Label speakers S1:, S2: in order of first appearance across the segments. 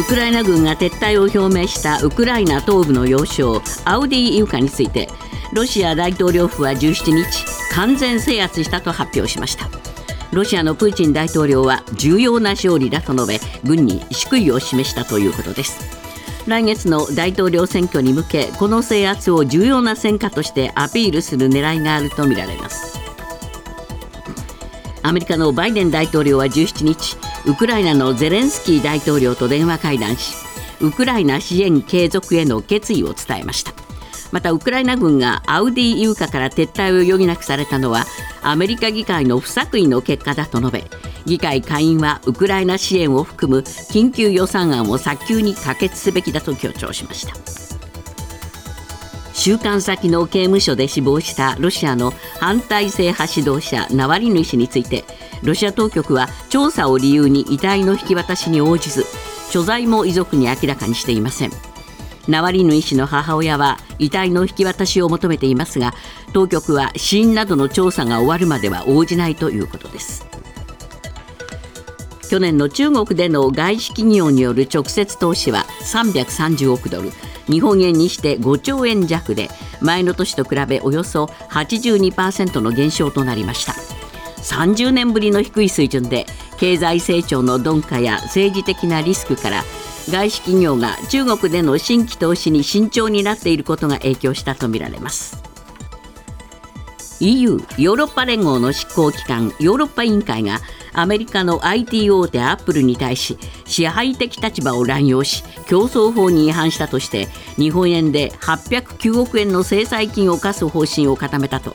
S1: ウクライナ軍が撤退を表明したウクライナ東部の要衝アウディイウカについてロシア大統領府は17日完全制圧したと発表しました。ロシアのプーチン大統領は重要な勝利だと述べ軍に祝意を示したということです。来月の大統領選挙に向けこの制圧を重要な戦果としてアピールする狙いがあるとみられます。アメリカのバイデン大統領は17日ウクライナのゼレンスキー大統領と電話会談しウクライナ支援継続への決意を伝えました。またウクライナ軍がアウディイウカから撤退を余儀なくされたのはアメリカ議会の不作為の結果だと述べ議会下院はウクライナ支援を含む緊急予算案を早急に可決すべきだと強調しました。収監先の刑務所で死亡したロシアの反体制派指導者ナワリヌイ氏についてロシア当局は調査を理由に遺体の引き渡しに応じず所在も遺族に明らかにしていません。ナワリヌイ氏の母親は遺体の引き渡しを求めていますが当局は死因などの調査が終わるまでは応じないということです。去年の中国での外資企業による直接投資は330億ドル。日本円にして5兆円弱で前の年と比べおよそ82%の減少となりました。30年ぶりの低い水準で経済成長の鈍化や政治的なリスクから外資企業が中国での新規投資に慎重になっていることが影響したとみられます。EU= ヨーロッパ連合の執行機関ヨーロッパ委員会がアメリカの IT 大手アップルに対し支配的立場を乱用し競争法に違反したとして日本円で809億円の制裁金を課す方針を固めたと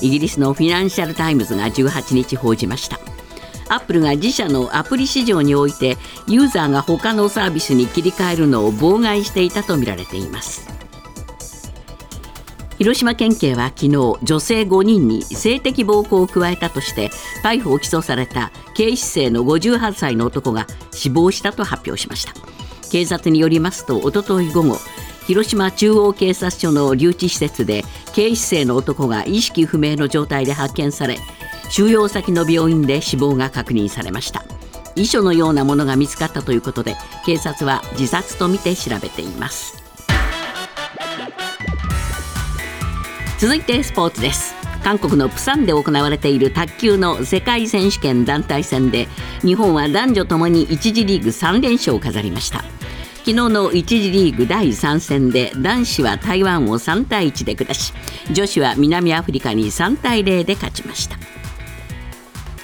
S1: イギリスのフィナンシャル・タイムズが18日報じました。アップルが自社のアプリ市場においてユーザーが他のサービスに切り替えるのを妨害していたとみられています。広島県警は昨日女性5人に性的暴行を加えたとして逮捕・起訴された警視正の58歳の男が死亡したと発表しました。警察によりますとおととい午後広島中央警察署の留置施設で警視正の男が意識不明の状態で発見され収容先の病院で死亡が確認されました。遺書のようなものが見つかったということで警察は自殺とみて調べています。続いてスポーツです。韓国のプサンで行われている卓球の世界選手権団体戦で日本は男女ともに1次リーグ3連勝を飾りました。昨日の1次リーグ第3戦で男子は台湾を3対1で下し女子は南アフリカに3対0で勝ちました。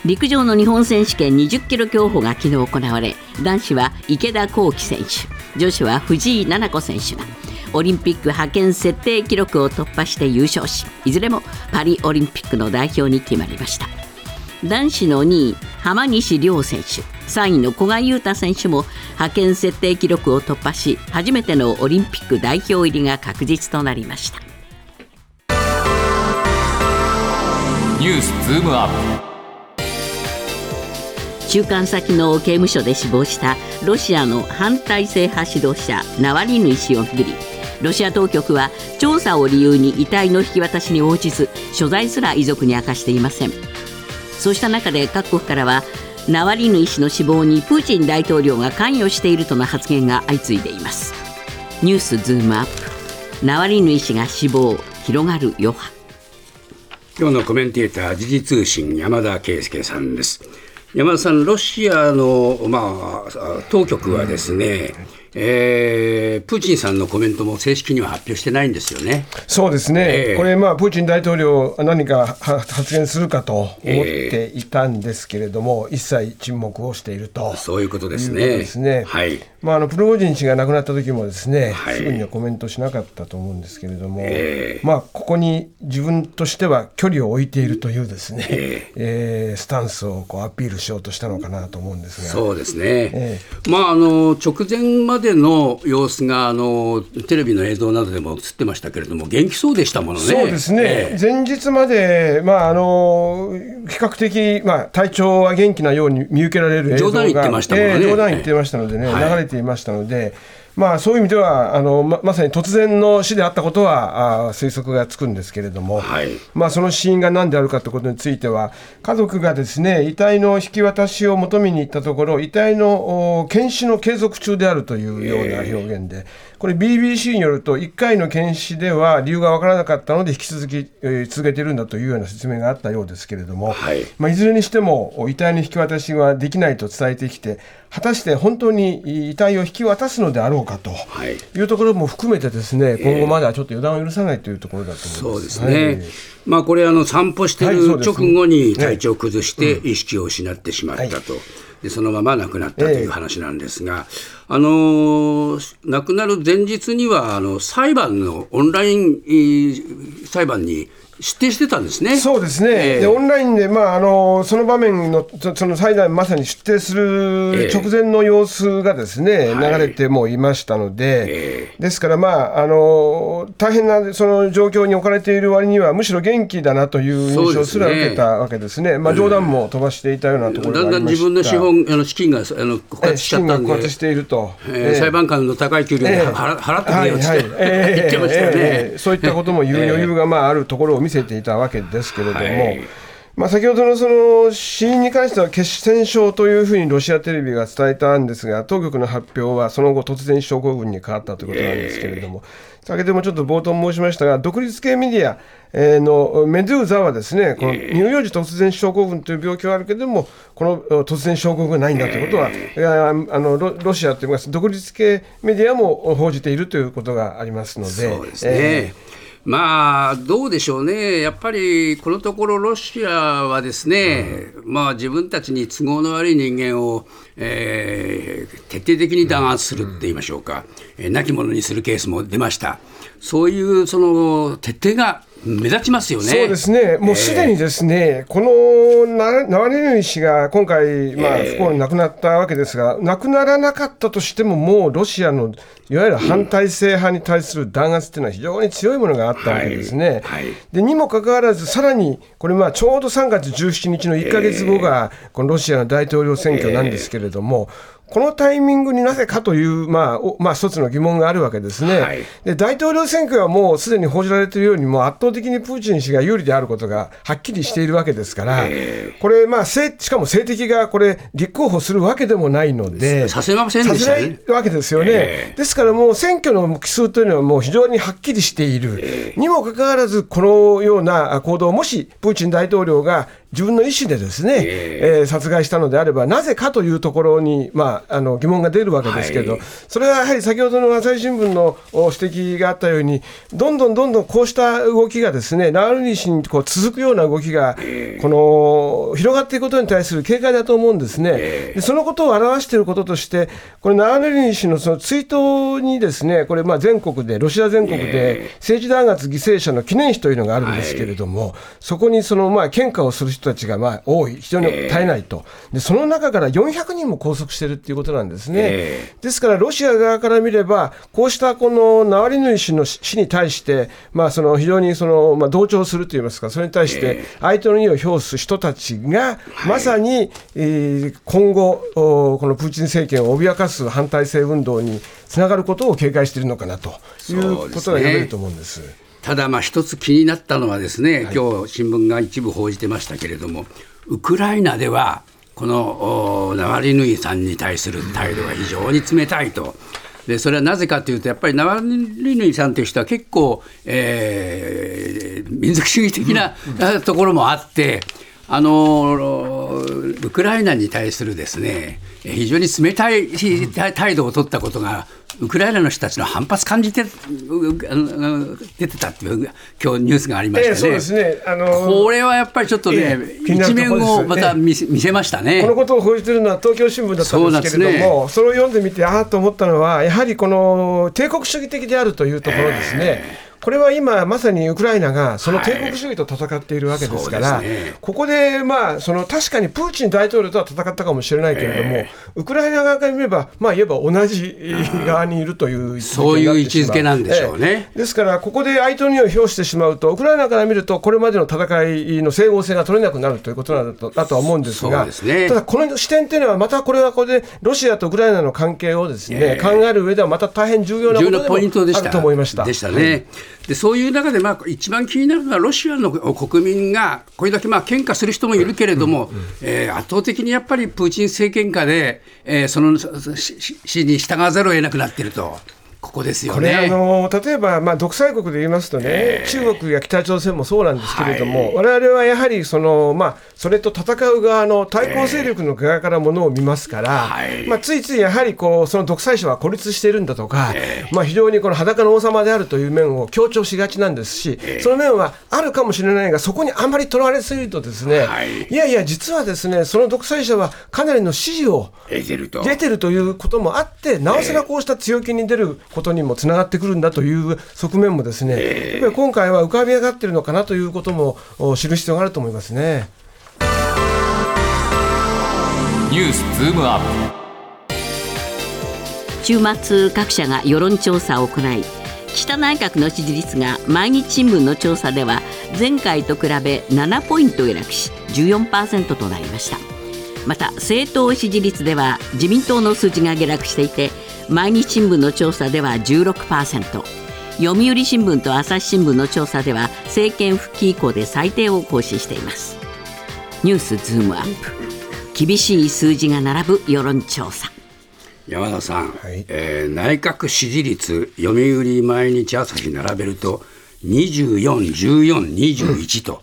S1: 陸上の日本選手権20キロ競歩が昨日行われ男子は池田向希選手。女子は藤井菜々子選手がオリンピック派遣設定記録を突破して優勝しいずれもパリオリンピックの代表に決まりました。男子の2位浜西亮選手3位の古賀優太選手も派遣設定記録を突破し初めてのオリンピック代表入りが確実となりました。
S2: ニュースズームアップ。
S1: 収監先の刑務所で死亡したロシアの反体制派指導者ナワリヌイ氏をめぐりロシア当局は調査を理由に遺体の引き渡しに応じず所在すら遺族に明かしていません。そうした中で各国からはナワリヌイ氏の死亡にプーチン大統領が関与しているとの発言が相次いでいます。ニュースズームアップ。ナワリヌイ氏が死亡広がる余波。
S3: 今日のコメンテーター時事通信山田圭介さんです。山田さん、ロシアの、まあ、当局はですね、えー、プーチンさんのコメントも正式には発表してないんですよね。
S4: そうですね、えー、これ、まあ、プーチン大統領、何か発言するかと思っていたんですけれども、えー、一切沈黙をしていると
S3: そういうことですね。
S4: ですね。はいまあ、あのプロゴジン氏が亡くなった時もですね、はい、すぐにはコメントしなかったと思うんですけれども、えー、まあ、ここに自分としては距離を置いているというですね、えー、えー、スタンスをこうアピールしようとしたのかなと思うんですが。
S3: そうですね、えー、まあ、あの直前までの様子があのテレビの映像などでも映ってましたけれども、元気そうでしたものね。
S4: そうですね、えー、前日まで、まあ、あの比較的、まあ、体調は元気なように見受けられる映像が
S3: 冗談言ってましたもんね、えー、
S4: 冗談言ってましたのでね、はい、流れていましたので。まあ、そういう意味ではあのままさに突然の死であったことはあ推測がつくんですけれども、
S3: はい。
S4: まあ、その死因が何であるかということについては家族がですね遺体の引き渡しを求めに行ったところ遺体のお検視の継続中であるというような表現で、これ BBC によると1回の検視では理由が分からなかったので引き続き、えー続けているんだというような説明があったようですけれども、
S3: はい。
S4: まあ、いずれにしてもお遺体の引き渡しはできないと伝えてきて果たして本当に遺体を引き渡すのであろうかと。
S3: はい。
S4: いうところも含めてですね、今後まではちょっと予断を許さないというところだと思います。
S3: そうですね、まあこれあの散歩してる直後に体調を崩して意識を失ってしまったと、でそのまま亡くなったという話なんですが、あのー亡くなる前日にはあの裁判のオンラインえー裁判に出廷してたんですね。
S4: そうですね、
S3: ええ。
S4: でオンラインで、まあ、あのその場面のそその裁判まさに出廷する
S3: ええ。
S4: 直前の様子がですね、
S3: はい。
S4: 流れてもいましたので、
S3: え
S4: ですから、まあ、あの大変なその状況に置かれている割には、むしろ元気だなという印象すら受けたわけですね、まあ、冗談も飛ばしていたようなところ
S3: だんだん自分の資本あの資金があの枯
S4: ええ
S3: 渇しちゃったんで。
S4: 枯渇していると。
S3: えー
S4: ええ。
S3: 裁判官の高い給料で
S4: ええ。
S3: 払払ってくれよって
S4: はいはい。ええ。
S3: 言ってましたよね、
S4: ええ。そういったことも言う余裕がまああるところを見せていたわけですけれども、
S3: はい。
S4: まあ、先ほどのその死因に関しては血栓症というふうにロシアテレビが伝えたんですが、当局の発表はその後、突然症候群に変わったということなんですけれども、先ほどもちょっと冒頭申しましたが、独立系メディアえーのメドゥーザはですね、この乳幼児突然症候群という病気はあるけれども、このお突然症候群がないんだということは、あのロロシアといいます独立系メディアも報じているということがありますので、
S3: そうですね。
S4: え
S3: まあどうでしょうね、やっぱりこのところ、ロシアはですね、まあ、自分たちに都合の悪い人間を、えー徹底的に弾圧するって言いましょうか、えー亡き者にするケースも出ました、そういうその徹底が目立ちますよね。
S4: そうですね、もうすでにですね、このナナワリヌイ氏が今回、まあ、不幸に亡くなったわけですが、亡くならなかったとしても、もうロシアのいわゆる反体制派に対する弾圧というのは非常に強いものがあったわけですね。
S3: はい。はい。
S4: でにもかかわらず、さらにこれ、まあちょうど3月17日の1か月後が、このロシアの大統領選挙なんですけれども、このタイミングになぜかという、まあおまあ、一つの疑問があるわけですね。
S3: はい。
S4: で大統領選挙はもうすでに報じられているように、もう圧倒的にプーチン氏が有利であることがはっきりしているわけですから、これ、まあ、政しかも政敵がこれ、立候補するわけでもないので、
S3: させませんでした？ね
S4: させないわけですよね、
S3: ええ。
S4: ですからもう選挙の奇数というのはもう非常にはっきりしている、にもかかわらず、このような行動をもしプーチン大統領が自分の意思でですね、えー殺害したのであれば、なぜかというところに、まあ、あの疑問が出るわけですけど、
S3: はい。
S4: それはやはり先ほどの朝日新聞のお指摘があったように、どんどんどんどんこうした動きがですね、ナワリヌイ氏にこう続くような動きが、この広がっていくことに対する警戒だと思うんですね。でそのことを表していることとして、これ、ナワリヌイ氏のその追悼にですね、これ、まあ全国で、ロシア全国で政治弾圧犠牲者の記念碑というのがあるんですけれども、そこにそのまあ献花をする人たちがまあ多い、非常に絶えないと、でその中から400人も拘束しているっていうことなんですね。
S3: え
S4: ですから、ロシア側から見れば、こうしたこのナワリヌイ氏の死に対して、まあ、その非常にその、まあ、同調するといいますか、それに対して相手の意を表す人たちが、まさに、えー今後、おこのプーチン政権を脅かす反体制運動につながることを警戒しているのかなということが読めると思うんです。
S3: ただ、まあ一つ気になったのはですね、今日新聞が一部報じてましたけれども、ウクライナでは、このおナワリヌイさんに対する態度が非常に冷たいと。でそれはなぜかというと、やっぱりナワリヌイさんという人は結構、えー民族主義的なあところもあって、あのウクライナに対するですね非常に冷たい態度を取ったことが、ウクライナの人たちの反発感じて出てたっていう、今日ニュースがありましたね。
S4: ええそうですねあの
S3: これはやっぱりちょっとね、
S4: ええ気になる
S3: 一面をまた見せ,、見せましたね。
S4: このことを報じているのは東京新聞だったんですけれども、そ,、れを読んでみて、ああと思ったのは、やはりこの帝国主義的であるというところですね。これは今、まさにウクライナがその帝国主義と戦っているわけですから、はいね、ここで、まあ、その確かにプーチン大統領とは戦ったかもしれないけれども、えー、ウクライナ側から見れば、まあ、言えば同じ側にいるという
S3: そういう位置づけなんでしょうね。
S4: えー、ですから、ここで相手に表してしまうと、ウクライナから見ると、これまでの戦いの整合性が取れなくなるということなんだとだとは思うんですが、すね、ただ、この視点というのは、またこれはこれで、ロシアとウクライナの関係をですね、えー、考える上では、また大変重要なことでもあると思いました。
S3: でしたね。でそういう中で、まあ、一番気になるのは、ロシアの国民が、これだけまあ喧嘩する人もいるけれども、えー、圧倒的にやっぱりプーチン政権下で、えー、その指示に従わざるを得なくなっていると。ここですよね。
S4: これあの例えば、まあ、独裁国で言いますとね、えー、中国や北朝鮮もそうなんですけれども、われわれはやはりその、まあ、それと戦う側の対抗勢力の側からものを見ますから、えー、まあ、ついついやはりこうその独裁者は孤立しているんだとか、えー、まあ、非常にこの裸の王様であるという面を強調しがちなんです。し、その面はあるかもしれないが、そこにあまり取られすぎると、ですね、はい、いやいや、実はですねその独裁者はかなりの支持を出てるということもあって、なおさらこうした強気に出ることにもつながってくるんだという側面もですね、やっぱり今回は浮かび上がっているのかなということも知る必要があると思いますね。
S2: ニュースズームアップ。
S1: 週末各社が世論調査を行い岸田内閣の支持率が毎日新聞の調査では前回と比べ7ポイント下落し14%となりました。また政党支持率では自民党の数字が下落していて毎日新聞の調査では16%読売新聞と朝日新聞の調査では政権復帰以降で最低を更新しています。ニュースズームアップ。厳しい数字が並ぶ世論調査。
S3: 山田さん、はい、えー、内閣支持率読売毎日朝日並べると24、14、21と、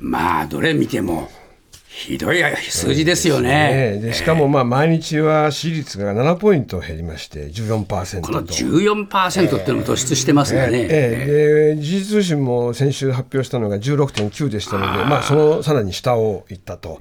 S3: うん、まあどれ見てもひどい数字ですよね。
S4: で、ね、しかもまあ毎日は支持率が7ポイント減りまして14%と。
S3: この14%っていうのも突出してますがね。
S4: えー、で時事通信も先週発表したのが16.9でしたので、まあそのさらに下をいったと。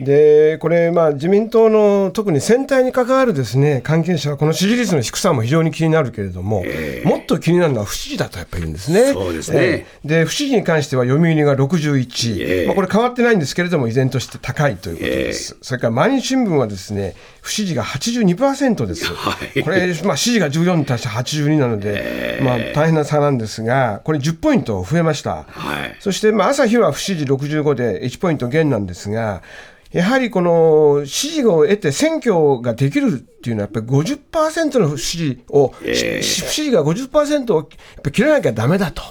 S4: で、これまあ自民党の特に選対に関わるですね関係者はこの支持率の低さも非常に気になるけれども、もっと気になるのは不支持だとやっぱり言うんですね。
S3: そうですね。
S4: で不支持に関しては読売が61、まあこれ変わってないんですけれども依然として高いということです。それから毎日新聞はですね、不支持が82%です。はい、これ、まあ、支持が14に対して82なので、まあ、大変な差なんですが、これ10ポイント増えました。はい、そして、まあ、朝日は不支持65で1ポイント減なんですが、やはりこの支持を得て選挙ができるっていうのは、やっぱり50%の不支持を、えー、不支持が50%をやっぱ切らなきゃだめだと。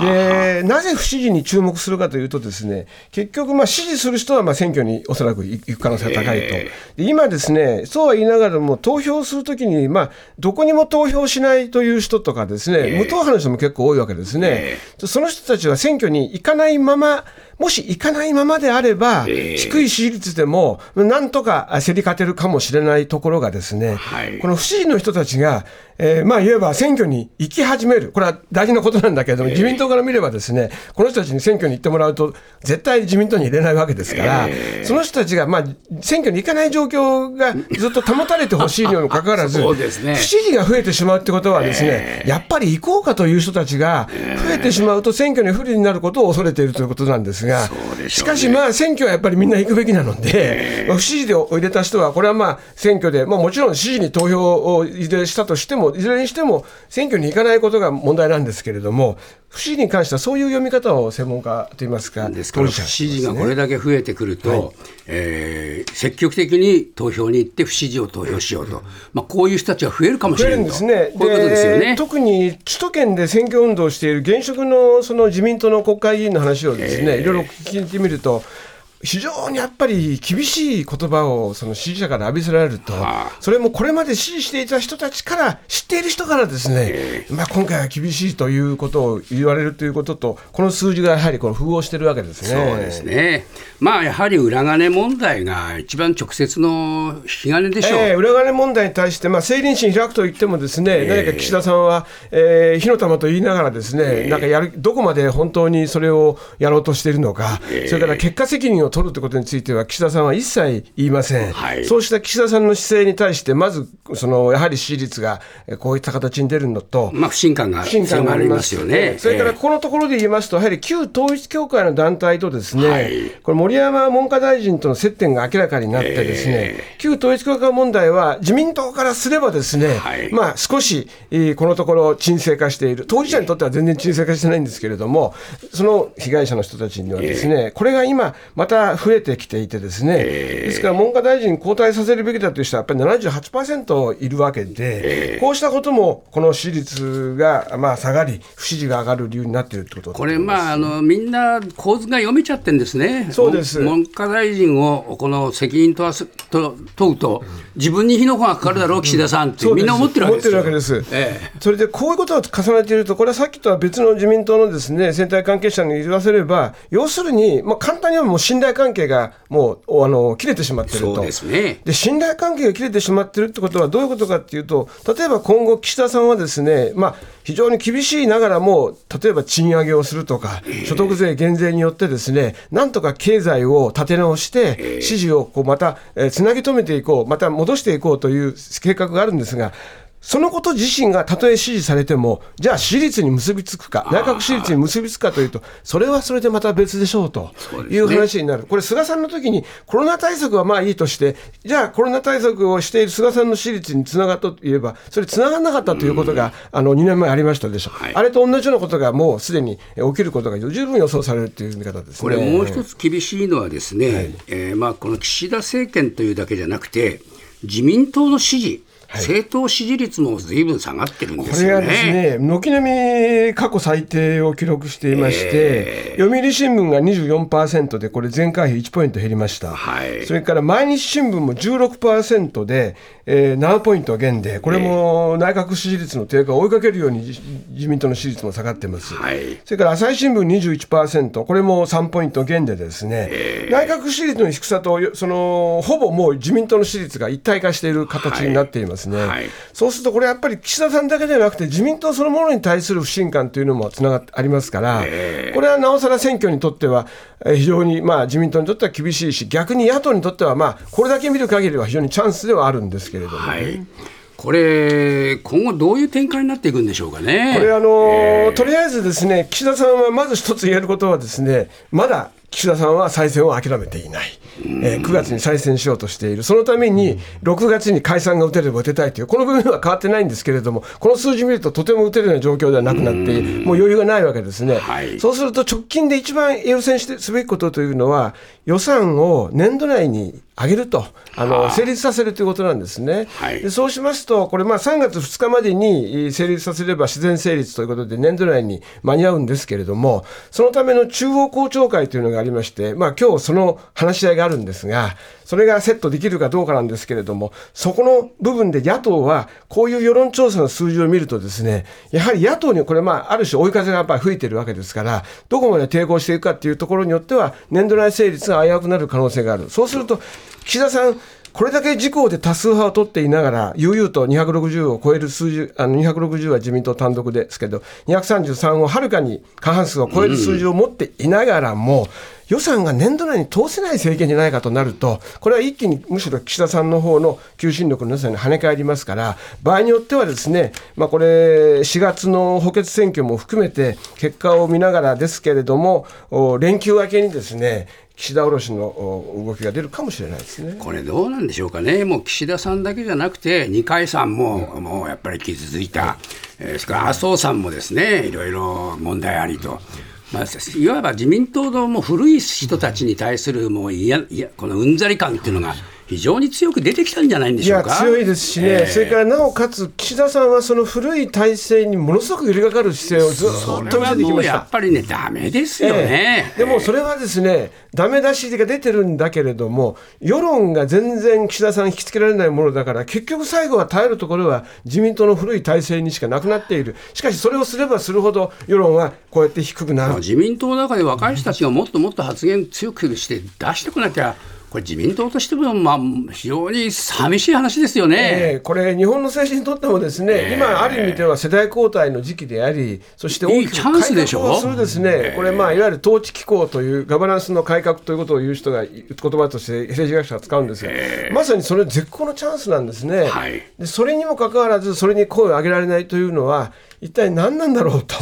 S4: で、なぜ不支持に注目するかというと、ですね結局、支持する人はまあ選挙におそらく行く可能性が高いと、えー、で今、ですねそうは言いながらも、投票するときに、まあ、どこにも投票しないという人とか、ですね、えー、無党派の人も結構多いわけですね、その人たちは選挙に行かないまま、もし行かないままであれば、低い支持率でも、なんとか競り勝てるかもしれないところがですね、はい、この不支持の人たちが、えー、まあ言えば選挙に行き始める、これは大事なことなんだけれども、自民党から見ればですね、この人たちに選挙に行ってもらうと、絶対自民党に入れないわけですから、その人たちが、まあ、選挙に行かない状況がずっと保たれてほしいにもかかわらず、ね、不支持が増えてしまうってことはですね、やっぱり行こうかという人たちが増えてしまうと、選挙に不利になることを恐れているということなんですが、しかしまあ、選挙はやっぱりみんな行くべきなので、不支持で入れた人は、これはまあ、選挙で、まあ、もちろん支持に投票を入れしたとしても、いずれにしても選挙に行かないことが問題なんですけれども、不支持に関してはそういう読み方を専門家といいますか、
S3: ですから、不支持がこれだけ増えてくると、はい、えー、積極的に投票に行って不支持を投票しようと、まあ、こういう人たちは増えるかもしれないですね。こういうことですよね。
S4: 特に首都圏で選挙運動をしている現職のその自民党の国会議員の話をですね、えー、いろいろを聞いてみると、非常にやっぱり厳しい言葉をその支持者から浴びせられると、それもこれまで支持していた人たちから、知っている人からですね、まあ、今回は厳しいということを言われるということと、この数字がやはりこの符合しているわけですね。
S3: そうですね。まあ、やはり裏金問題が一番直接の引き金でしょう。え
S4: ー、裏金問題に対して、まあ、政倫審開くと言ってもですね、えー、何か岸田さんは、えー、火の玉と言いながらですね、えー、なんかやる、どこまで本当にそれをやろうとしているのか、えー、それから結果責任をを取るということについては、岸田さんは一切言いません、
S3: はい、
S4: そうした岸田さんの姿勢に対して、まずそのやはり支持率がこういった形に出るのと、
S3: まあ、不信感が強まりますよね。
S4: それからこのところで言いますと、やはり旧統一教会の団体とですね、はい、これ、森山文科大臣との接点が明らかになって、ですね、旧統一教会問題は、自民党からすればですね、はい、まあ、少し、えー、このところ沈静化している、当事者にとっては全然沈静化してないんですけれども、その被害者の人たちにはですね、これが今、また増えてきていてですね、ですから文科大臣交代させるべきだという人はやっぱり78%いるわけで、こうしたこともこの支持率がまあ下がり、不支持が上がる理由になっているということ
S3: これ、まああの、みんな構図が読めちゃってるんですね、
S4: そうです。
S3: 文科大臣をこの責任問と問うと、自分に火の粉がかかるだろう、岸田さんって、みんな思ってるわけです。
S4: ええ、それでこういうことを重ねていると、これはさっきとは別の自民党のですね選対関係者に言わせれば、要するに、まあ、簡単にはもう信頼関係がもうあの切れてしまっていると。
S3: ですね、
S4: で信頼関係が切れてしまっているってことは、どういうことかっていうと、例えば今後、岸田さんはですね、まあ、非常に厳しいながらも、例えば賃上げをするとか、所得税減税によってですね、なんとか経済を立て直して、支持をこうまた、えつなぎ止めていこう、また戻していこうという計画があるんですが、そのこと自身がたとえ支持されても、じゃあ、支持率に結びつくか、内閣支持率に結びつくかというと、それはそれでまた別でしょうという話になる、これ、菅さんの時にコロナ対策はまあいいとして、じゃあ、コロナ対策をしている菅さんの支持率につながったといえば、それ、つながらなかったということが、あの2年前ありましたでしょ、はい、あれと同じようなことがもうすでに起きることが十分予想されるという見方です、ね、
S3: これ、もう一つ厳しいのはですね、はい、えー、まあ、この岸田政権というだけじゃなくて、自民党の支持、政党支持率もずいぶん下がってるんですよね。これはですね、
S4: 軒並み過去最低を記録していまして、えー、読売新聞が24%で、これ前回比1ポイント減りました。はい、それから毎日新聞も16%で、えー、7ポイント減で、これも内閣支持率の低下を追いかけるように自民党の支持率も下がってます。はい、それから朝日新聞21%、これも3ポイント減でですね、えー、内閣支持率の低さと、そのほぼもう自民党の支持率が一体化している形になっています。ですね、はい、そうするとこれやっぱり岸田さんだけではなくて自民党そのものに対する不信感というのもつながってありますから、これはなおさら選挙にとっては非常にまあ自民党にとっては厳しいし逆に野党にとってはまあこれだけ見る限りは非常にチャンスではあるんですけれども、
S3: はい、これ、今後、どういう展開になっていくんでしょうかね。
S4: これあの、えー、とりあえずですね、岸田さんはまず一つ言えることはですね、まだ岸田さんは再選を諦めていない、えー、9月に再選しようとしている、そのために6月に解散が打てれば打てたいという、この部分は変わってないんですけれども、この数字見ると、とても打てるような状況ではなくなって、もう余裕がないわけですね、はい、そうすると直近で一番優先してすべきことというのは、予算を年度内に上げると、あの成立させるということなんですね。はい、でそうしますと、これ、3月2日までに成立させれば自然成立ということで、年度内に間に合うんですけれども、そのための中央公聴会というのがありまして、まあ今日その話し合いがあるんですが、それがセットできるかどうかなんですけれども、そこの部分で野党は、こういう世論調査の数字を見るとですね、やはり野党にこれ、まあ、ある種追い風がやっぱり吹いてるわけですから、どこまで抵抗していくかっていうところによっては、年度内成立が危うくなる可能性がある。そうすると、岸田さん、これだけ自公で多数派を取っていながら、悠々と260を超える数字、あの260は自民党単独ですけど、233をはるかに過半数を超える数字を持っていながらも、予算が年度内に通せない政権じゃないかとなると、これは一気にむしろ岸田さんの方の求心力の良さに跳ね返りますから、場合によってはですね、まあ、これ、4月の補欠選挙も含めて、結果を見ながらですけれども、連休明けにですね、岸田卸の動きが出るかもしれないですね。
S3: これ、どうなんでしょうかね、もう岸田さんだけじゃなくて、二階さんも、もうやっぱり傷ついた、えー、それから麻生さんもですね、いろいろ問題ありと。まあ、いわば自民党のもう古い人たちに対するもういやいやこのうんざり感っていうのが非常に強く出てきたんじゃないんでしょうか。
S4: 強いですしね、えー、それからなおかつ、岸田さんはその古い体制にものすごく揺れがかる姿勢をずっと見せてきました。
S3: やっぱりね、だめですよね、
S4: えー、でもそれはですね、だめ出しが出てるんだけれども、世論が全然岸田さん引きつけられないものだから、結局最後は耐えるところは自民党の古い体制にしかなくなっている、しかしそれをすればするほど、世論はこうやって低くなる
S3: 自民党の中で若い人たちがもっともっと発言強くして出してこなきゃ。これ自民党としても、まあ、非常に寂しい話ですよね、
S4: えー、これ、日本の政治にとってもですね、えー、今、ある意味では世代交代の時期であり、そして大きく改革をするですね、これ、まあ、いわゆる統治機構というガバナンスの改革ということを言う人が、言葉として政治学者が使うんですが、えー、まさにそれ、絶好のチャンスなんですね。はい、でそれにもかかわらず、それに声を上げられないというのは、一体何なんだろうと、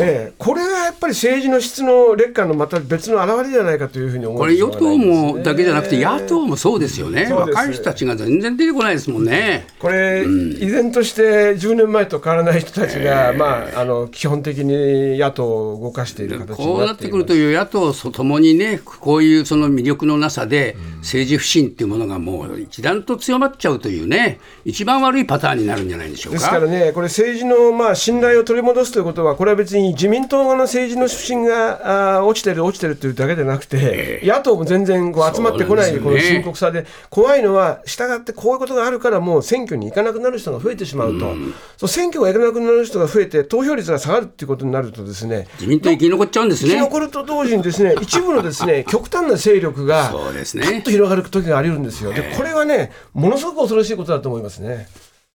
S4: ええ、これがやっぱり政治の質の劣化のまた別の表れじゃないかというふうに思う、
S3: ね、これ、与党もだけじゃなくて、野党もそうですよね、若い人たちが全然出てこないですもんね。
S4: これ、うん、依然として10年前と変わらない人たちが、まあ、あの基本的に野党を動かしている形
S3: こうなってくるという野党ともにね、こういうその魅力のなさで、政治不信っていうものがもう一段と強まっちゃうというね、一番悪いパターンになるん。じゃないでしょうか。
S4: ですからね、これ、政治のまあ信頼を取り戻すということは、これは別に自民党の政治の不信があ落ちてる、落ちてるというだけでなくて、野党も全然こう集まってこない、この深刻さで、怖いのは、したがってこういうことがあるから、もう選挙に行かなくなる人が増えてしまうと、うん、そう選挙が行かなくなる人が増えて、投票率が下がるっていうことになると、ですね。
S3: 自民党生き残っちゃうんですね。
S4: 生き残ると同時に、ですね 一部のですね極端な勢力が、ぐっと広がる時があり得るんですよ。でこれはね、ものすごく恐ろしいことだと思いますね。